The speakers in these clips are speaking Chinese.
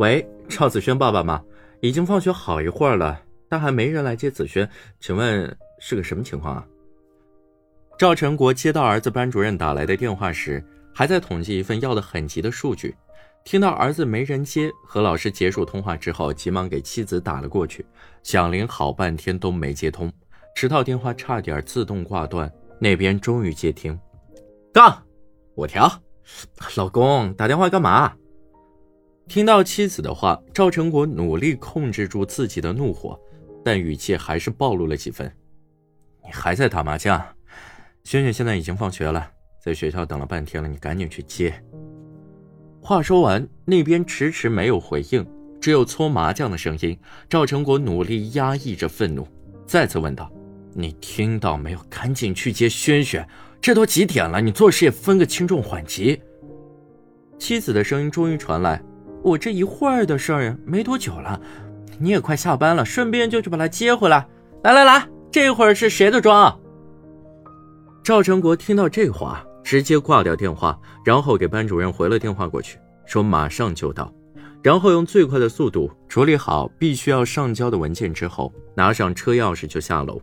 喂，赵子轩爸爸吗？已经放学好一会儿了，但还没人来接子轩，请问是个什么情况啊？赵成国接到儿子班主任打来的电话时，还在统计一份要的很急的数据。听到儿子没人接，和老师结束通话之后，急忙给妻子打了过去，响铃好半天都没接通，直到电话差点自动挂断，那边终于接听。杠，我调。老公打电话干嘛？听到妻子的话，赵成国努力控制住自己的怒火，但语气还是暴露了几分。你还在打麻将？轩轩现在已经放学了，在学校等了半天了，你赶紧去接。话说完，那边迟迟没有回应，只有搓麻将的声音。赵成国努力压抑着愤怒，再次问道：“你听到没有？赶紧去接轩轩！这都几点了？你做事也分个轻重缓急。”妻子的声音终于传来：“我这一会儿的事儿没多久了，你也快下班了，顺便就去把他接回来。来来来，这会儿是谁的妆？”赵成国听到这话，直接挂掉电话，然后给班主任回了电话过去，说马上就到，然后用最快的速度处理好必须要上交的文件之后，拿上车钥匙就下楼。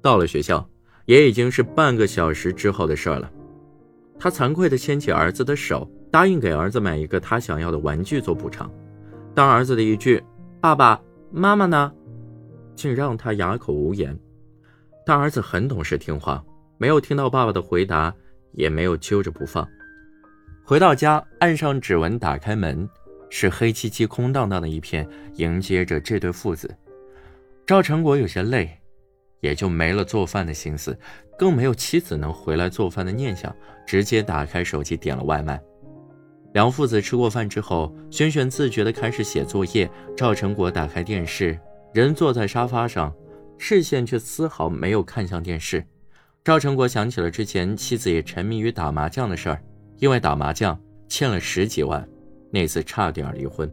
到了学校，也已经是半个小时之后的事儿了。他惭愧地牵起儿子的手，答应给儿子买一个他想要的玩具做补偿。当儿子的一句“爸爸妈妈呢”，竟让他哑口无言。但儿子很懂事听话。没有听到爸爸的回答，也没有揪着不放。回到家，按上指纹，打开门，是黑漆漆、空荡荡的一片，迎接着这对父子。赵成国有些累，也就没了做饭的心思，更没有妻子能回来做饭的念想，直接打开手机点了外卖。两父子吃过饭之后，轩轩自觉地开始写作业。赵成国打开电视，人坐在沙发上，视线却丝毫没有看向电视。赵成国想起了之前妻子也沉迷于打麻将的事儿，因为打麻将欠了十几万，那次差点离婚。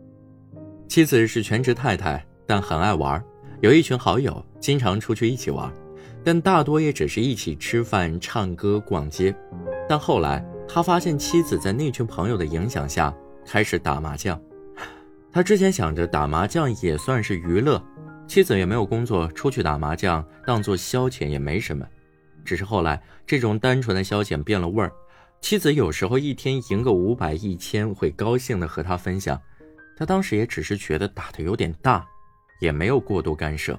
妻子是全职太太，但很爱玩，有一群好友，经常出去一起玩，但大多也只是一起吃饭、唱歌、逛街。但后来他发现妻子在那群朋友的影响下开始打麻将，他之前想着打麻将也算是娱乐，妻子也没有工作，出去打麻将当做消遣也没什么。只是后来，这种单纯的消遣变了味儿。妻子有时候一天赢个五百、一千，会高兴的和他分享。他当时也只是觉得打的有点大，也没有过多干涉。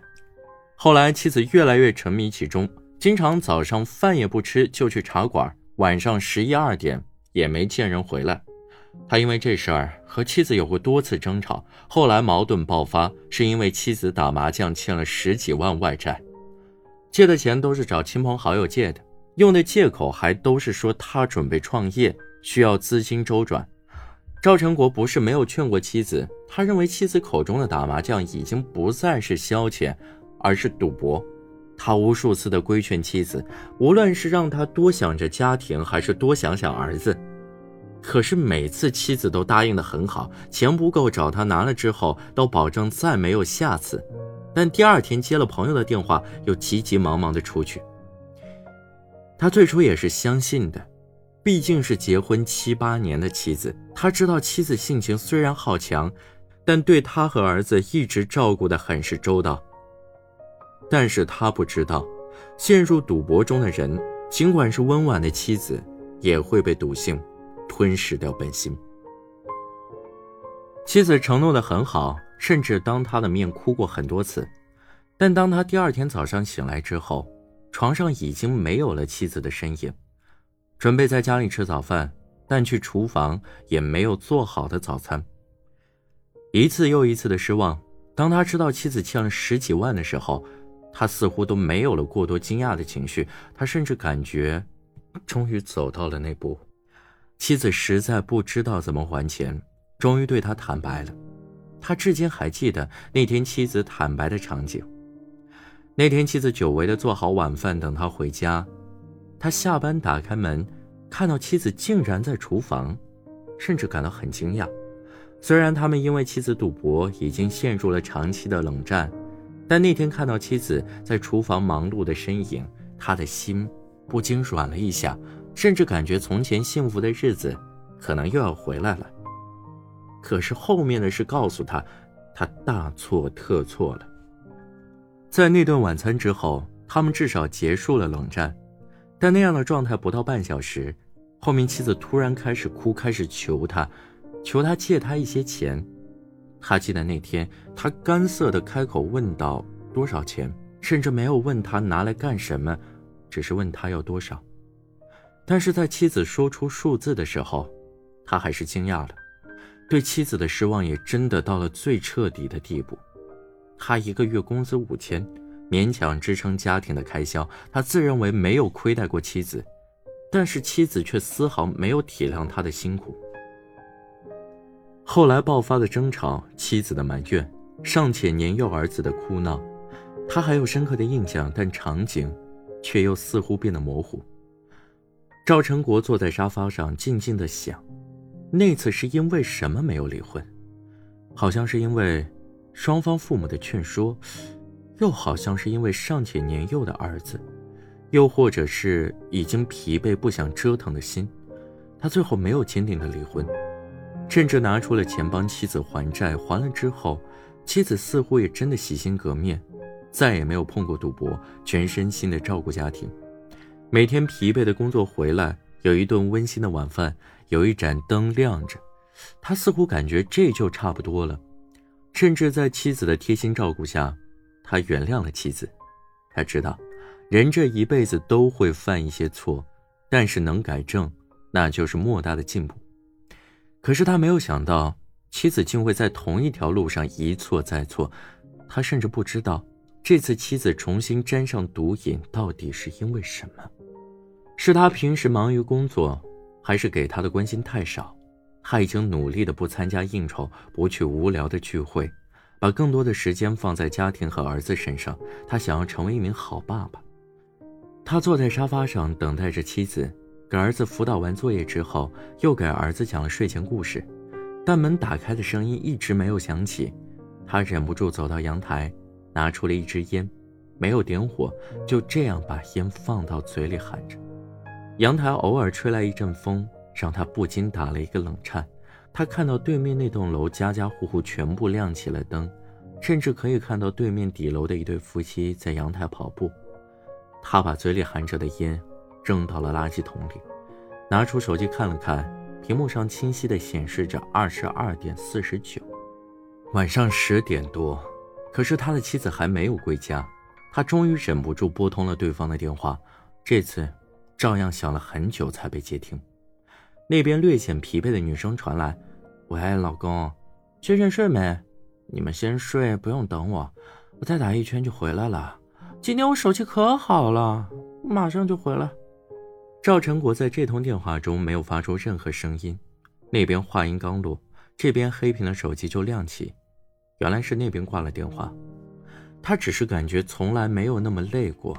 后来，妻子越来越沉迷其中，经常早上饭也不吃就去茶馆，晚上十一二点也没见人回来。他因为这事儿和妻子有过多次争吵，后来矛盾爆发，是因为妻子打麻将欠了十几万外债。借的钱都是找亲朋好友借的，用的借口还都是说他准备创业，需要资金周转。赵成国不是没有劝过妻子，他认为妻子口中的打麻将已经不再是消遣，而是赌博。他无数次的规劝妻子，无论是让他多想着家庭，还是多想想儿子，可是每次妻子都答应的很好，钱不够找他拿了之后，都保证再没有下次。但第二天接了朋友的电话，又急急忙忙的出去。他最初也是相信的，毕竟是结婚七八年的妻子，他知道妻子性情虽然好强，但对他和儿子一直照顾的很是周到。但是他不知道，陷入赌博中的人，尽管是温婉的妻子，也会被赌性吞噬掉本心。妻子承诺的很好。甚至当他的面哭过很多次，但当他第二天早上醒来之后，床上已经没有了妻子的身影。准备在家里吃早饭，但去厨房也没有做好的早餐。一次又一次的失望。当他知道妻子欠了十几万的时候，他似乎都没有了过多惊讶的情绪。他甚至感觉，终于走到了那步。妻子实在不知道怎么还钱，终于对他坦白了。他至今还记得那天妻子坦白的场景。那天妻子久违的做好晚饭等他回家，他下班打开门，看到妻子竟然在厨房，甚至感到很惊讶。虽然他们因为妻子赌博已经陷入了长期的冷战，但那天看到妻子在厨房忙碌的身影，他的心不禁软了一下，甚至感觉从前幸福的日子可能又要回来了。可是后面的事告诉他，他大错特错了。在那顿晚餐之后，他们至少结束了冷战，但那样的状态不到半小时，后面妻子突然开始哭，开始求他，求他借他一些钱。他记得那天，他干涩的开口问道：“多少钱？”甚至没有问他拿来干什么，只是问他要多少。但是在妻子说出数字的时候，他还是惊讶了，对妻子的失望也真的到了最彻底的地步。他一个月工资五千，勉强支撑家庭的开销，他自认为没有亏待过妻子，但是妻子却丝毫没有体谅他的辛苦。后来爆发的争吵，妻子的埋怨，尚且年幼儿子的哭闹。他还有深刻的印象，但场景却又似乎变得模糊。赵成国坐在沙发上，静静的想：那次是因为什么没有离婚？好像是因为双方父母的劝说，又好像是因为尚且年幼的儿子，又或者是已经疲惫不想折腾的心。他最后没有坚定的离婚，甚至拿出了钱帮妻子还债。还了之后，妻子似乎也真的洗心革面。再也没有碰过赌博，全身心的照顾家庭。每天疲惫的工作回来，有一顿温馨的晚饭，有一盏灯亮着，他似乎感觉这就差不多了。甚至在妻子的贴心照顾下，他原谅了妻子。他知道，人这一辈子都会犯一些错，但是能改正，那就是莫大的进步。可是他没有想到，妻子竟会在同一条路上一错再错。他甚至不知道。这次妻子重新沾上毒瘾，到底是因为什么？是他平时忙于工作，还是给他的关心太少？他已经努力的不参加应酬，不去无聊的聚会，把更多的时间放在家庭和儿子身上。他想要成为一名好爸爸。他坐在沙发上等待着妻子给儿子辅导完作业之后，又给儿子讲了睡前故事。但门打开的声音一直没有响起，他忍不住走到阳台。拿出了一支烟，没有点火，就这样把烟放到嘴里含着。阳台偶尔吹来一阵风，让他不禁打了一个冷颤。他看到对面那栋楼家家户户全部亮起了灯，甚至可以看到对面底楼的一对夫妻在阳台跑步。他把嘴里含着的烟扔到了垃圾桶里，拿出手机看了看，屏幕上清晰地显示着二十二点四十九，晚上十点多。可是他的妻子还没有归家，他终于忍不住拨通了对方的电话，这次照样响了很久才被接听。那边略显疲惫的女声传来：“喂，老公，先生睡没？你们先睡，不用等我，我再打一圈就回来了。今天我手气可好了，马上就回来。”赵成国在这通电话中没有发出任何声音，那边话音刚落，这边黑屏的手机就亮起。原来是那边挂了电话，他只是感觉从来没有那么累过。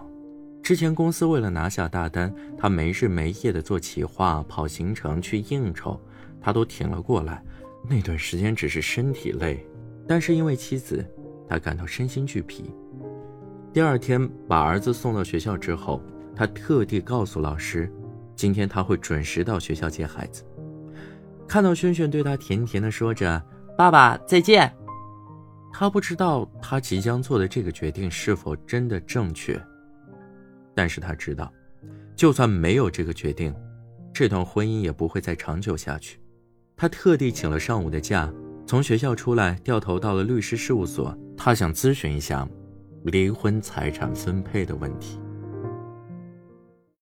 之前公司为了拿下大单，他没日没夜的做企划、跑行程、去应酬，他都挺了过来。那段时间只是身体累，但是因为妻子，他感到身心俱疲。第二天把儿子送到学校之后，他特地告诉老师，今天他会准时到学校接孩子。看到轩轩对他甜甜的说着“爸爸再见”。他不知道他即将做的这个决定是否真的正确，但是他知道，就算没有这个决定，这段婚姻也不会再长久下去。他特地请了上午的假，从学校出来，掉头到了律师事务所，他想咨询一下离婚财产分配的问题。